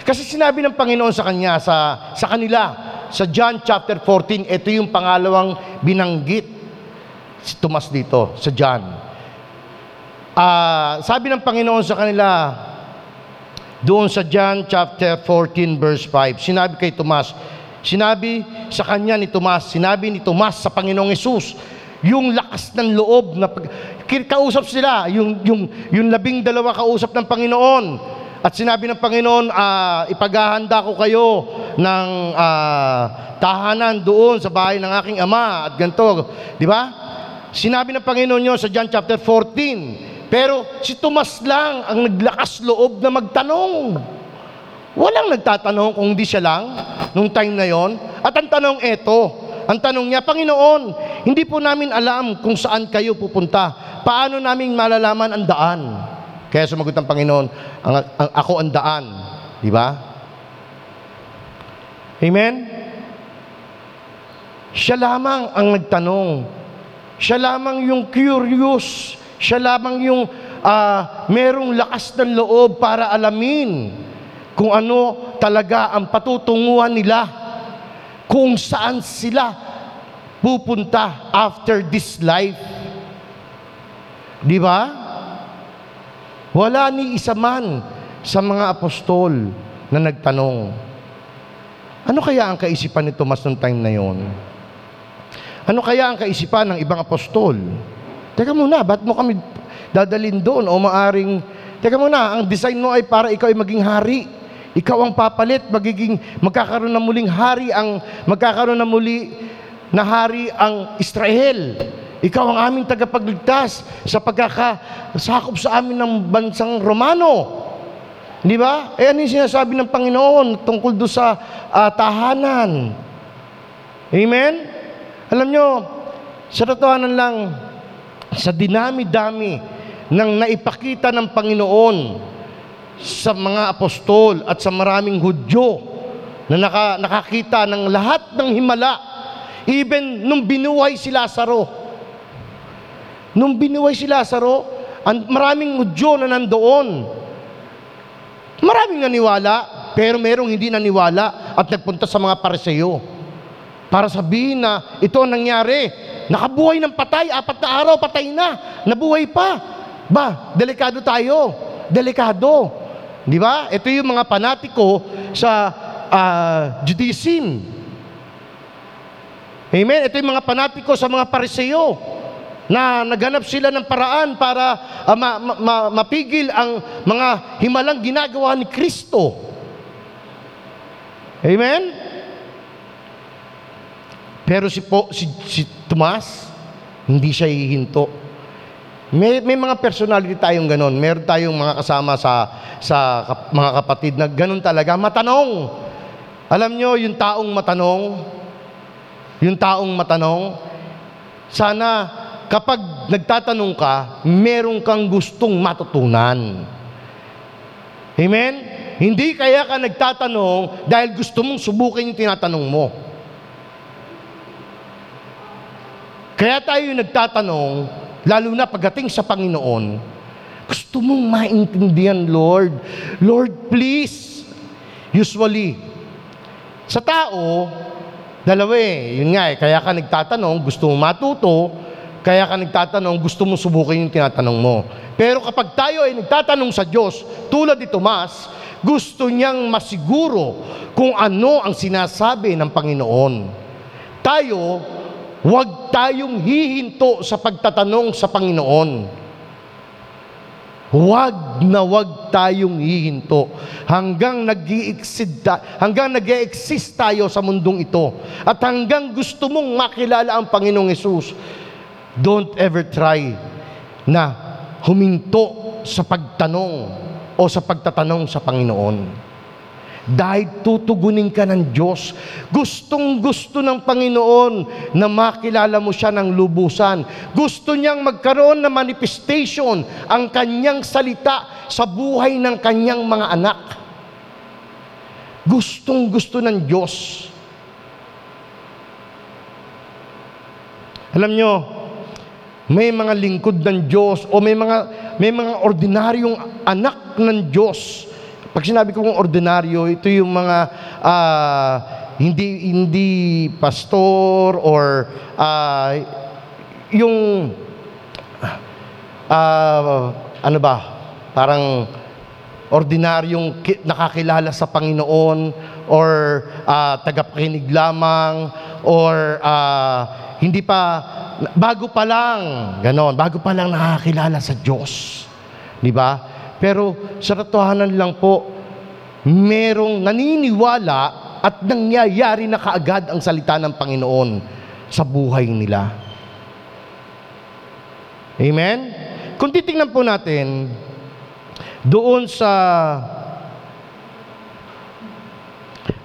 Kasi sinabi ng Panginoon sa kanya, sa, sa kanila, sa John chapter 14, ito yung pangalawang binanggit si Tomas dito, sa John. Ah, sabi ng Panginoon sa kanila, doon sa John chapter 14 verse 5, sinabi kay Tomas, sinabi sa kanya ni Tomas, sinabi ni Tomas sa Panginoong Yesus, yung lakas ng loob na pag, kausap sila, yung, yung, yung labing dalawa kausap ng Panginoon. At sinabi ng Panginoon, ah, ipaghahanda ko kayo ng ah, tahanan doon sa bahay ng aking ama at ganito. Di ba? Sinabi ng Panginoon yun sa John chapter 14. Pero si Tomas lang ang naglakas loob na magtanong. Walang nagtatanong kung hindi siya lang nung time na yon. At ang tanong eto, ang tanong niya, Panginoon, hindi po namin alam kung saan kayo pupunta. Paano namin malalaman ang daan? Kaya sumagot ng Panginoon, ang, ang, ako ang daan. Di ba? Amen? Siya lamang ang nagtanong. Siya lamang yung curious. Siya lamang yung ah, merong lakas ng loob para alamin kung ano talaga ang patutunguhan nila. Kung saan sila pupunta after this life. Di ba? Wala ni isa man sa mga apostol na nagtanong. Ano kaya ang kaisipan ni Tomas noong time na yon? Ano kaya ang kaisipan ng ibang apostol? Teka muna, ba't mo kami dadalin doon? O maaring, teka muna, ang design mo ay para ikaw ay maging hari. Ikaw ang papalit, magiging, magkakaroon na muling hari ang, magkakaroon na muli na hari ang Israel. Ikaw ang aming tagapagligtas sa pagkakasakop sa amin ng bansang Romano. Di ba? Eh ano yung sinasabi ng Panginoon tungkol doon sa ah, tahanan? Amen? Alam nyo, sa totohanan lang, sa dinami-dami ng naipakita ng Panginoon sa mga apostol at sa maraming Hudyo na naka, nakakita ng lahat ng himala, even nung binuhay si Lazaro. Nung binuhay si Lazaro, ang maraming Hudyo na nandoon. Maraming naniwala, pero merong hindi naniwala at nagpunta sa mga pareseyo para sabihin na ito ang nangyari. Nakabuhay ng patay, apat na araw, patay na. Nabuhay pa. Ba, delikado tayo. Delikado. Di ba? Ito yung mga panatiko sa ah, Judaism. Amen? Ito yung mga panatiko sa mga pariseyo na naganap sila ng paraan para ah, ma- ma- ma- mapigil ang mga himalang ginagawa ni Kristo. Amen? Pero si, po, si, si Tomas, hindi siya hihinto. May, may mga personality tayong ganon. Meron tayong mga kasama sa, sa kap- mga kapatid na ganon talaga. Matanong. Alam nyo, yung taong matanong, yung taong matanong, sana kapag nagtatanong ka, meron kang gustong matutunan. Amen? Hindi kaya ka nagtatanong dahil gusto mong subukin yung tinatanong mo. Kaya tayo nagtatanong, lalo na pagdating sa Panginoon, gusto mong maintindihan, Lord. Lord, please. Usually, sa tao, dalawa eh. Yun nga eh, kaya ka nagtatanong, gusto mong matuto, kaya ka nagtatanong, gusto mong subukin yung tinatanong mo. Pero kapag tayo ay nagtatanong sa Diyos, tulad ni Tomas, gusto niyang masiguro kung ano ang sinasabi ng Panginoon. Tayo, Huwag tayong hihinto sa pagtatanong sa Panginoon. Huwag na huwag tayong hihinto hanggang nag hanggang nag exist tayo sa mundong ito at hanggang gusto mong makilala ang Panginoong Yesus. Don't ever try na huminto sa pagtanong o sa pagtatanong sa Panginoon dahil tutugunin ka ng Diyos. Gustong gusto ng Panginoon na makilala mo siya ng lubusan. Gusto niyang magkaroon ng manifestation ang kanyang salita sa buhay ng kanyang mga anak. Gustong gusto ng Diyos. Alam nyo, may mga lingkod ng Diyos o may mga may mga ordinaryong anak ng Diyos pag sinabi kong ordinaryo, ito yung mga uh, hindi hindi pastor or uh, yung uh, ano ba? Parang ordinaryong nakakilala sa Panginoon or uh, tagapakinig lamang or uh, hindi pa bago pa lang ganon bago pa lang nakakilala sa Diyos di ba pero sa totohanan lang po, merong naniniwala at nangyayari na kaagad ang salita ng Panginoon sa buhay nila. Amen? Kung titingnan po natin, doon sa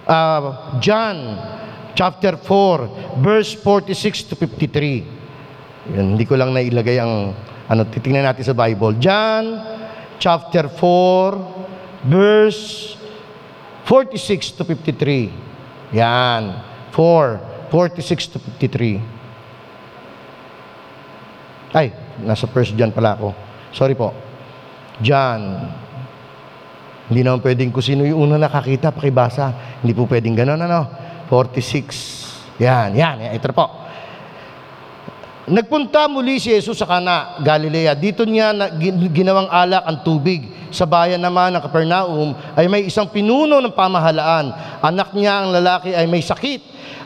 uh, John chapter 4, verse 46 to 53. Yan, hindi ko lang nailagay ang ano, titingnan natin sa Bible. John chapter 4, verse 46 to 53. Yan. 4, 46 to 53. Ay, nasa first John pala ako. Sorry po. John. Hindi naman pwedeng kung sino yung una nakakita, pakibasa. Hindi po pwedeng ganun, ano? 46. Yan, yan. Ito po. Nagpunta muli si Jesus sa Kana, Galilea. Dito niya na, ginawang alak ang tubig. Sa bayan naman ng Capernaum ay may isang pinuno ng pamahalaan. Anak niya ang lalaki ay may sakit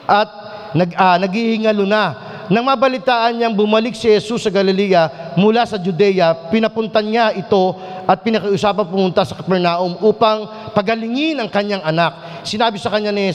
at nag, uh, naghihingalo na. Nang mabalitaan niyang bumalik si Jesus sa Galilea mula sa Judea, pinapunta niya ito at pinakiusapan pumunta sa Capernaum upang pagalingin ang kanyang anak. Sinabi sa kanya ni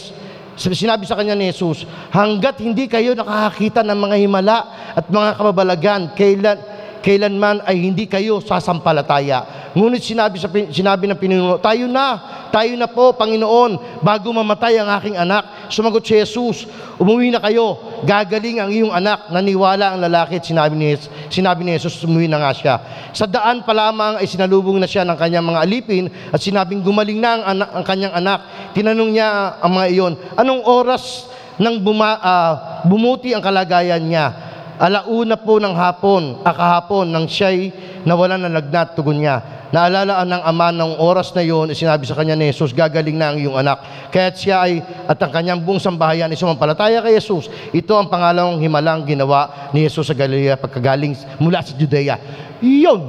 Sinabi sa kanya ni Jesus, hanggat hindi kayo nakakakita ng mga himala at mga kababalagan, kailan, kailanman ay hindi kayo sasampalataya. Ngunit sinabi, sa, sinabi ng pinuno, tayo na, tayo na po, Panginoon, bago mamatay ang aking anak. Sumagot si Jesus, umuwi na kayo, gagaling ang iyong anak. Naniwala ang lalaki at sinabi ni, sinabi ni Jesus, umuwi na nga siya. Sa daan pa lamang ay sinalubong na siya ng kanyang mga alipin at sinabing gumaling na ang, anak, ang kanyang anak. Tinanong niya ang mga iyon, anong oras nang buma, ah, bumuti ang kalagayan niya? Alauna po ng hapon, akahapon, nang siya'y nawalan ng lagnat, tugon niya. Naalala ng ama ng oras na iyon, sinabi sa kanya ni Jesus, gagaling na ang iyong anak. Kaya't siya ay, at ang kanyang buong sambahayan ay sumampalataya kay Jesus. Ito ang pangalawang himalang ginawa ni Jesus sa Galilea pagkagaling mula sa Judea. Iyon.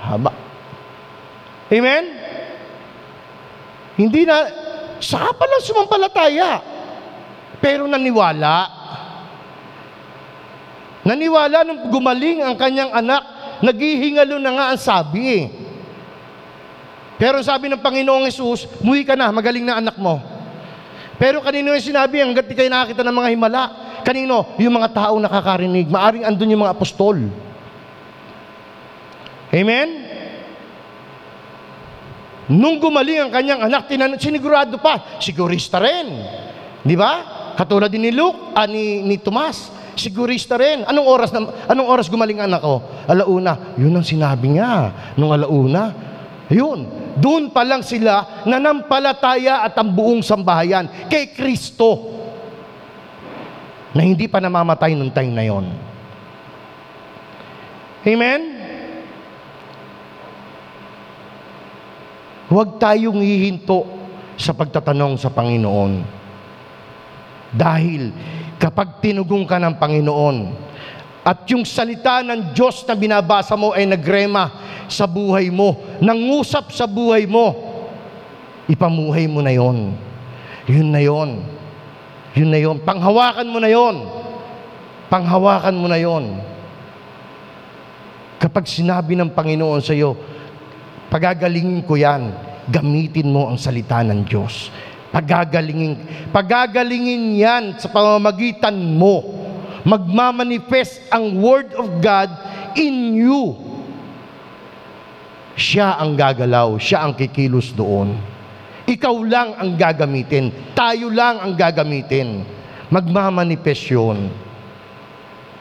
Haba. Amen? Hindi na, saka pa lang sumampalataya. Pero naniwala. Naniwala nung gumaling ang kanyang anak, naghihingalo na nga ang sabi eh. Pero sabi ng Panginoong Yesus, muwi ka na, magaling na anak mo. Pero kanino yung sinabi, hanggat di kayo nakakita ng mga himala? Kanino? Yung mga taong nakakarinig. Maaring andun yung mga apostol. Amen? Nung gumaling ang kanyang anak, tinan- sinigurado pa, sigurista rin. Di ba? Katulad din ni Luke, ah, ni, ni Tomas, sigurista rin. Anong oras, na, anong oras gumaling anak ko? Alauna. Yun ang sinabi niya. Nung alauna. Yun. Doon pa lang sila nanampalataya at ang buong sambahayan kay Kristo na hindi pa namamatay nung time na yon. Amen? Huwag tayong hihinto sa pagtatanong sa Panginoon. Dahil kapag tinugong ka ng Panginoon at yung salita ng Diyos na binabasa mo ay nagrema sa buhay mo, nangusap sa buhay mo, ipamuhay mo na yon. Yun na yon. Yun na yon. Panghawakan mo na yon. Panghawakan mo na yon. Kapag sinabi ng Panginoon sa iyo, pagagalingin ko yan, gamitin mo ang salita ng Diyos. Pagagalingin, pagagalingin yan sa pamamagitan mo. Magmamanifest ang Word of God in you. Siya ang gagalaw, siya ang kikilos doon. Ikaw lang ang gagamitin, tayo lang ang gagamitin. Magmamanifest yun.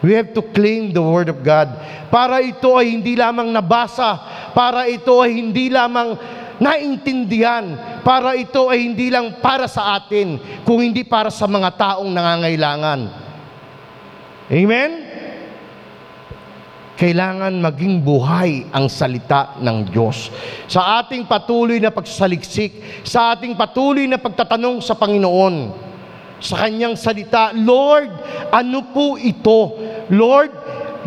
We have to claim the Word of God. Para ito ay hindi lamang nabasa, para ito ay hindi lamang naintindihan, para ito ay hindi lang para sa atin, kung hindi para sa mga taong nangangailangan. Amen? Kailangan maging buhay ang salita ng Diyos. Sa ating patuloy na pagsaliksik, sa ating patuloy na pagtatanong sa Panginoon, sa kanyang salita, Lord, ano po ito? Lord,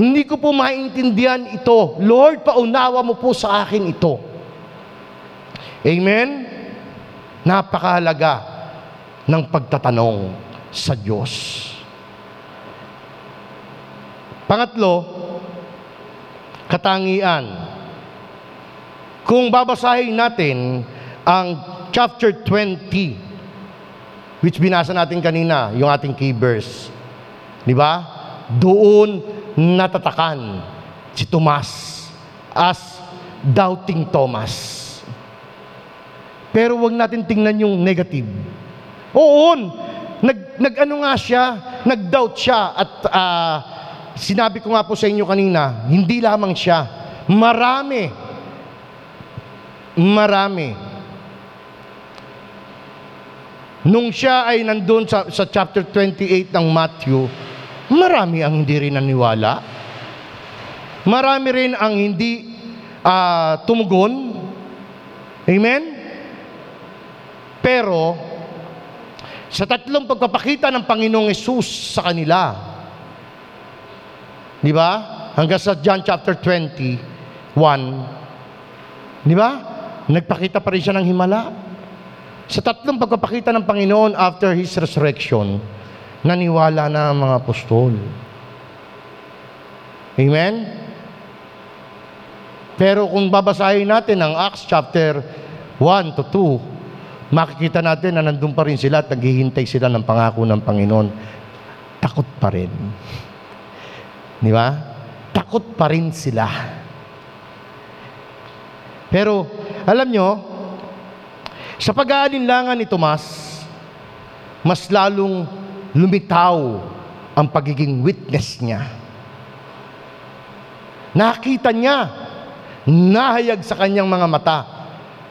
hindi ko po maintindihan ito. Lord, paunawa mo po sa akin ito. Amen? Napakahalaga ng pagtatanong sa Diyos. Pangatlo, katangian. Kung babasahin natin ang chapter 20 which binasa natin kanina, yung ating key verse. Di ba? Doon natatakan si Tomas as doubting Thomas. Pero wag natin tingnan yung negative. Oo, nag, nag ano nga siya, nag-doubt siya at ah, sinabi ko nga po sa inyo kanina, hindi lamang siya, marami, marami. Nung siya ay nandun sa, sa chapter 28 ng Matthew, marami ang hindi rin naniwala. Marami rin ang hindi ah, tumugon. Amen? Pero, sa tatlong pagpapakita ng Panginoong Yesus sa kanila, di ba? Hanggang sa John chapter 21, di ba? Nagpakita pa rin siya ng himala. Sa tatlong pagpapakita ng Panginoon after His resurrection, naniwala na ang mga apostol. Amen? Pero kung babasahin natin ang Acts chapter 1 to 2, makikita natin na nandun pa rin sila at naghihintay sila ng pangako ng Panginoon. Takot pa rin. Di ba? takot pa rin sila. Pero, alam nyo, sa pag-aalinlangan ni Tomas, mas lalong lumitaw ang pagiging witness niya. Nakita niya, nahayag sa kanyang mga mata,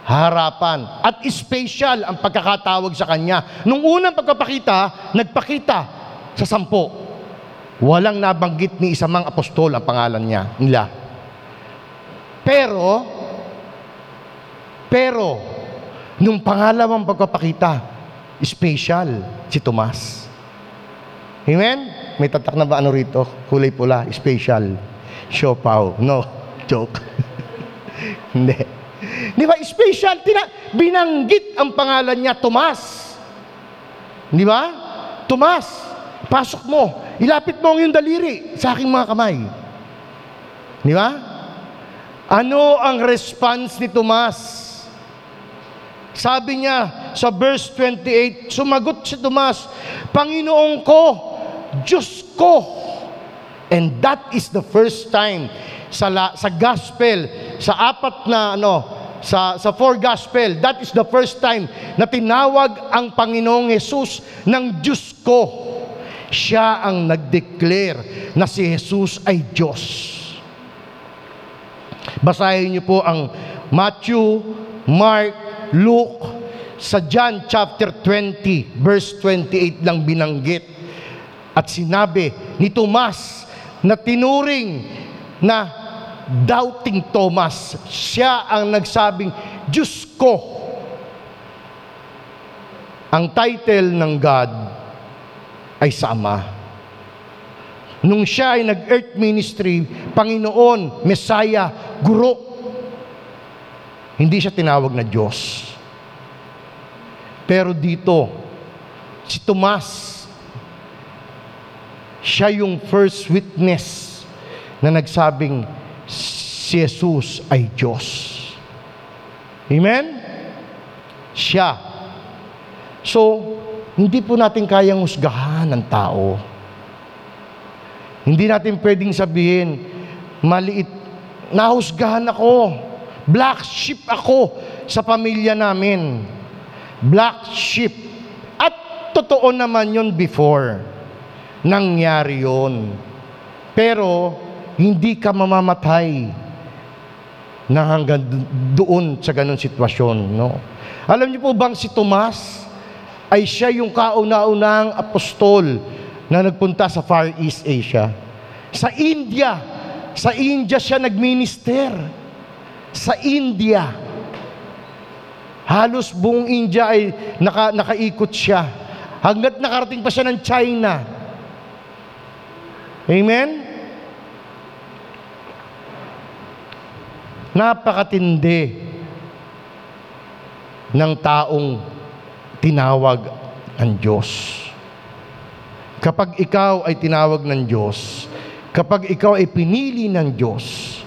harapan, at special ang pagkakatawag sa kanya. Nung unang pagpapakita, nagpakita sa sampo. Walang nabanggit ni isa mang apostol ang pangalan niya, nila. Pero, pero, nung pangalawang pagpapakita, special si Tomas. Amen? May tatak na ba ano rito? Kulay pula, special. Siopaw. No, (laughs) joke. (laughs) Hindi. Di ba? Special. Tina, binanggit ang pangalan niya, Tomas. Di ba? Tomas, pasok mo. Ilapit mo ang iyong daliri sa aking mga kamay. Di ba? Ano ang response ni Tomas? Sabi niya sa verse 28, sumagot si Tomas, Panginoon ko, Diyos ko. And that is the first time sa, la, sa gospel, sa apat na ano, sa, sa four gospel, that is the first time na tinawag ang Panginoong Jesus ng Diyos ko. Siya ang nag-declare na si Jesus ay Diyos. Basahin niyo po ang Matthew, Mark, Luke, sa John chapter 20, verse 28 lang binanggit. At sinabi ni Tomas na tinuring na doubting Thomas, siya ang nagsabing, Diyos ko. Ang title ng God ay Sama. Nung siya ay nag-earth ministry, Panginoon, Messiah, Guro, hindi siya tinawag na Diyos. Pero dito, si Tomas, siya yung first witness na nagsabing si Jesus ay Diyos. Amen? Siya. So, hindi po natin kayang husgahan ng tao. Hindi natin pwedeng sabihin, maliit, nahusgahan ako. Black sheep ako sa pamilya namin. Black sheep. At totoo naman yon before. Nangyari yon. Pero, hindi ka mamamatay na hanggang doon sa ganun sitwasyon. No? Alam niyo po bang si Tomas ay siya yung kauna-unang apostol na nagpunta sa Far East Asia. Sa India, sa India siya nagminister. Sa India. Halos buong India ay naka, nakaikot siya. Hanggat nakarating pa siya ng China. Amen? Napakatindi ng taong tinawag ng Diyos. Kapag ikaw ay tinawag ng Diyos, kapag ikaw ay pinili ng Diyos,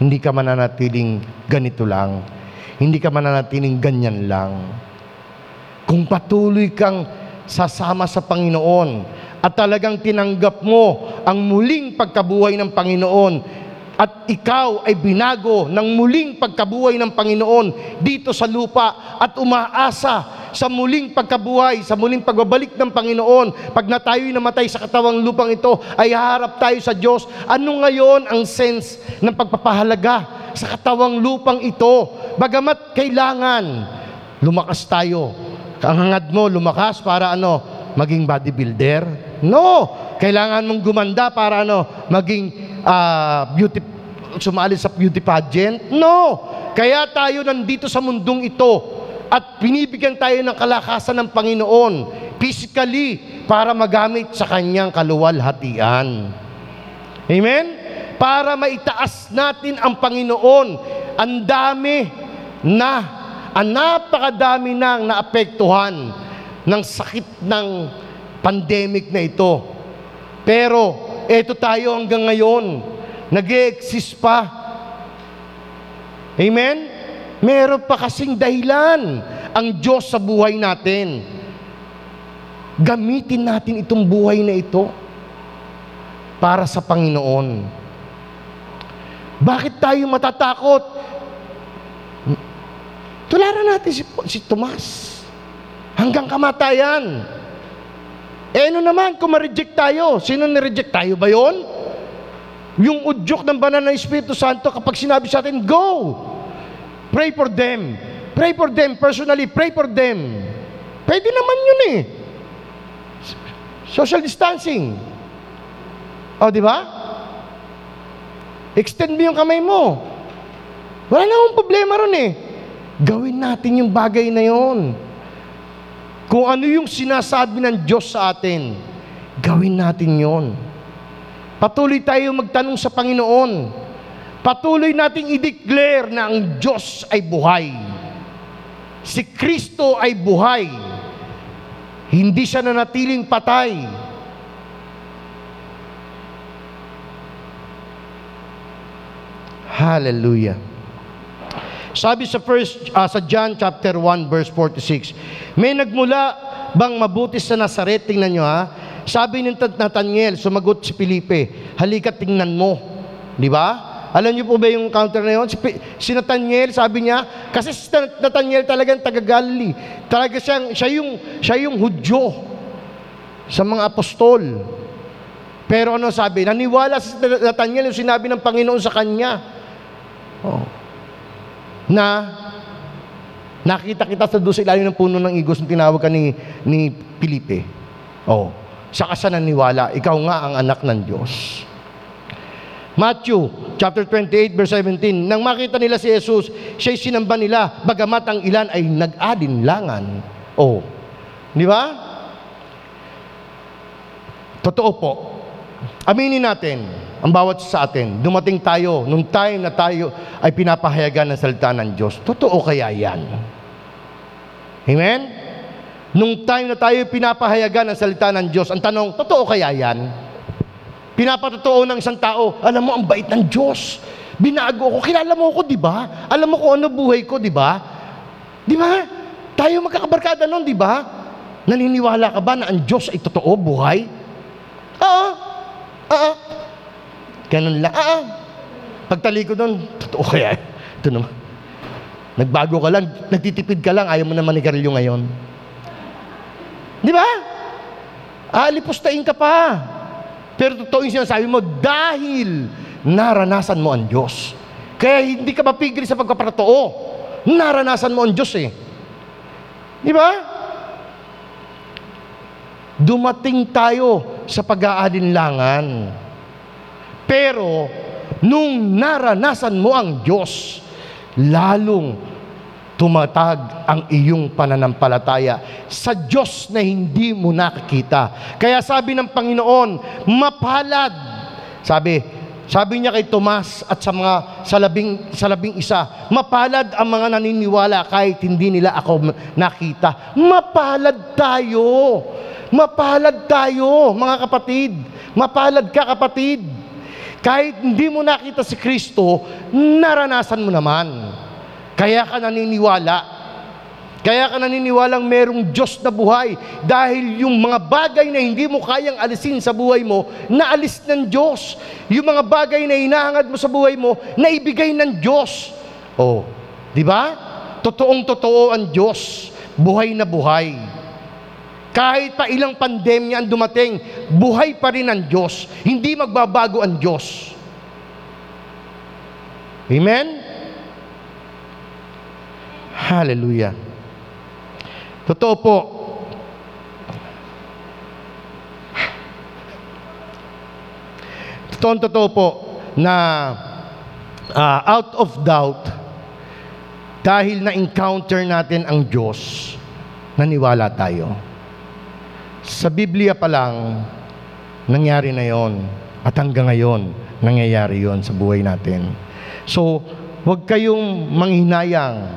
hindi ka mananatiling ganito lang. Hindi ka mananatiling ganyan lang. Kung patuloy kang sasama sa Panginoon at talagang tinanggap mo ang muling pagkabuhay ng Panginoon at ikaw ay binago ng muling pagkabuhay ng Panginoon dito sa lupa at umaasa sa muling pagkabuhay, sa muling pagbabalik ng Panginoon. Pag na tayo'y namatay sa katawang lupang ito, ay haharap tayo sa Diyos. Ano ngayon ang sense ng pagpapahalaga sa katawang lupang ito? Bagamat kailangan lumakas tayo. Ang hangad mo, lumakas para ano? Maging bodybuilder? No! Kailangan mong gumanda para ano? Maging uh, beauty, sumali sa beauty pageant? No! Kaya tayo nandito sa mundong ito at binibigyan tayo ng kalakasan ng Panginoon physically para magamit sa kanyang kaluwalhatian. Amen? Para maitaas natin ang Panginoon. Ang dami na, ang napakadami nang naapektuhan ng sakit ng pandemic na ito. Pero, eto tayo hanggang ngayon. Nag exist pa. Amen? Meron pa kasing dahilan ang Diyos sa buhay natin. Gamitin natin itong buhay na ito para sa Panginoon. Bakit tayo matatakot? Tularan natin si, si Tomas. Hanggang kamatayan. Eh ano naman kung ma-reject tayo? Sino ni-reject tayo ba yon? Yung udyok ng banal ng Espiritu Santo kapag sinabi sa atin, go! Pray for them. Pray for them personally. Pray for them. Pwede naman yun eh. Social distancing. O, di ba? Extend mo yung kamay mo. Wala na akong problema ron eh. Gawin natin yung bagay na yon. Kung ano yung sinasabi ng Diyos sa atin, gawin natin yon. Patuloy tayo magtanong sa Panginoon. Patuloy nating i-declare na ang Diyos ay buhay. Si Kristo ay buhay. Hindi siya nanatiling patay. Hallelujah. Sabi sa first uh, sa John chapter 1 verse 46, may nagmula bang mabuti sa Nazaret? Tingnan nyo ha. Sabi ni Nathaniel, sumagot si Felipe, halika tingnan mo. Di ba? Alam niyo po ba yung counter na yun? Si, si Nathaniel, sabi niya, kasi si Nathaniel talagang taga-Galilee. Talaga siyang, siya yung, siya yung Hudyo sa mga apostol. Pero ano sabi? Naniwala si Nathaniel yung sinabi ng Panginoon sa kanya. Oh. Na nakita kita sa doon sa ilalim ng puno ng igos na tinawag ka ni, ni Felipe. Oh. Saka sa naniwala, ikaw nga ang anak ng Diyos. Matthew chapter 28 verse 17, nang makita nila si Jesus, siya'y sinamba nila, bagamat ang ilan ay nag-alinlangan. Oh. Di ba? Totoo po. Aminin natin, ang bawat sa atin, dumating tayo, nung time na tayo ay pinapahayagan ng salita ng Diyos. Totoo kaya yan? Amen? Nung time na tayo pinapahayagan ng salita ng Diyos, ang tanong, totoo kaya yan? Pinapatotoo ng isang tao, alam mo, ang bait ng Diyos. Binago ko, kilala mo ako, di ba? Alam mo kung ano buhay ko, di ba? Di ba? Tayo magkakabarkada nun, di ba? Naniniwala ka ba na ang Diyos ay totoo, buhay? Oo. Oo. Ganun lang. Oo. Pagtali ko doon, totoo kaya? Ito naman. Nagbago ka lang, nagtitipid ka lang, ayaw mo na manigarilyo ngayon. Di ba? Aalipustahin ka pa. Pero totoo yung sinasabi mo, dahil naranasan mo ang Diyos. Kaya hindi ka mapigil sa pagkapatotoo. Naranasan mo ang Diyos eh. Di ba? Dumating tayo sa pag-aalinlangan. Pero, nung naranasan mo ang Diyos, lalong tumatag ang iyong pananampalataya sa Diyos na hindi mo nakikita. Kaya sabi ng Panginoon, mapalad. Sabi, sabi niya kay Tomas at sa mga sa labing, sa labing isa, mapalad ang mga naniniwala kahit hindi nila ako nakita. Mapalad tayo. Mapalad tayo, mga kapatid. Mapalad ka, kapatid. Kahit hindi mo nakita si Kristo, naranasan mo naman. Kaya ka naniniwala. Kaya ka naniniwalang merong Diyos na buhay dahil yung mga bagay na hindi mo kayang alisin sa buhay mo, naalis ng Diyos. Yung mga bagay na hinahangad mo sa buhay mo, naibigay ng Diyos. Oh, di ba? Totoong totoo ang Diyos. Buhay na buhay. Kahit pa ilang pandemya ang dumating, buhay pa rin ang Diyos. Hindi magbabago ang Diyos. Amen? Hallelujah. Totoo po. Totoo, totoo po na uh, out of doubt, dahil na-encounter natin ang Diyos, naniwala tayo. Sa Biblia pa lang, nangyari na yon At hanggang ngayon, nangyayari yon sa buhay natin. So, huwag kayong manghinayang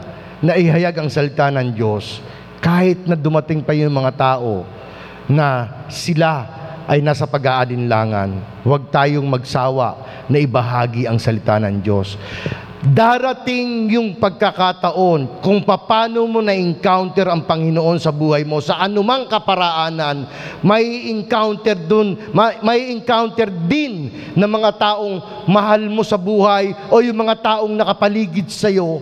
na ihayag ang salita ng Diyos. Kahit na dumating pa yung mga tao na sila ay nasa pag-aalinlangan, huwag tayong magsawa na ibahagi ang salita ng Diyos. Darating yung pagkakataon kung paano mo na-encounter ang Panginoon sa buhay mo. Sa anumang kaparaanan, may encounter dun, may, may encounter din ng mga taong mahal mo sa buhay o yung mga taong nakapaligid sa iyo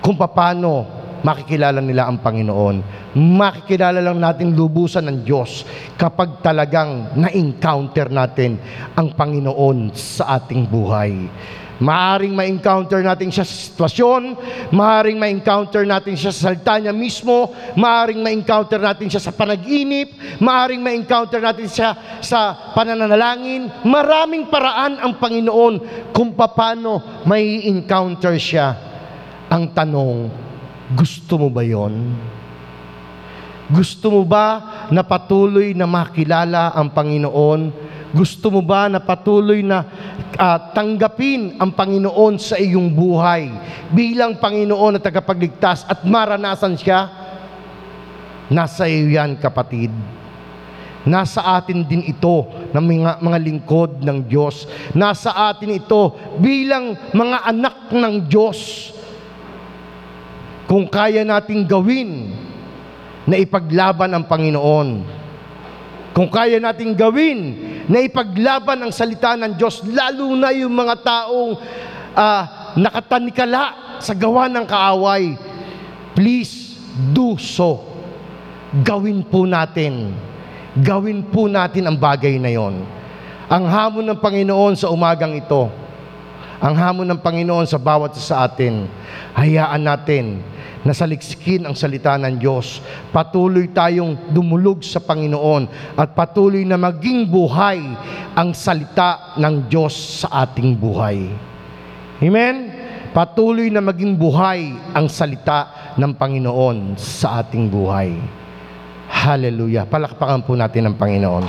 kung paano makikilala nila ang Panginoon. Makikilala lang natin lubusan ng Diyos kapag talagang na-encounter natin ang Panginoon sa ating buhay. Maaring ma-encounter natin siya sa sitwasyon, maaring ma-encounter natin siya sa salita niya mismo, maaring ma-encounter natin siya sa panaginip, maaring ma-encounter natin siya sa pananalangin. Maraming paraan ang Panginoon kung paano may encounter siya. Ang tanong, gusto mo ba yon? Gusto mo ba na patuloy na makilala ang Panginoon? Gusto mo ba na patuloy na ah, tanggapin ang Panginoon sa iyong buhay bilang Panginoon at tagapagligtas at maranasan siya? Nasa iyo yan, kapatid. Nasa atin din ito ng mga, mga lingkod ng Diyos. Nasa atin ito bilang mga anak ng Diyos. Kung kaya nating gawin na ipaglaban ang Panginoon. Kung kaya nating gawin na ipaglaban ang salita ng Diyos, lalo na yung mga taong ah, nakatanikala sa gawa ng kaaway, please do so. Gawin po natin. Gawin po natin ang bagay na yon. Ang hamon ng Panginoon sa umagang ito, ang hamon ng Panginoon sa bawat sa atin, hayaan natin na saliksikin ang salita ng Diyos. Patuloy tayong dumulog sa Panginoon at patuloy na maging buhay ang salita ng Diyos sa ating buhay. Amen? Patuloy na maging buhay ang salita ng Panginoon sa ating buhay. Hallelujah. Palakpakan po natin ang Panginoon.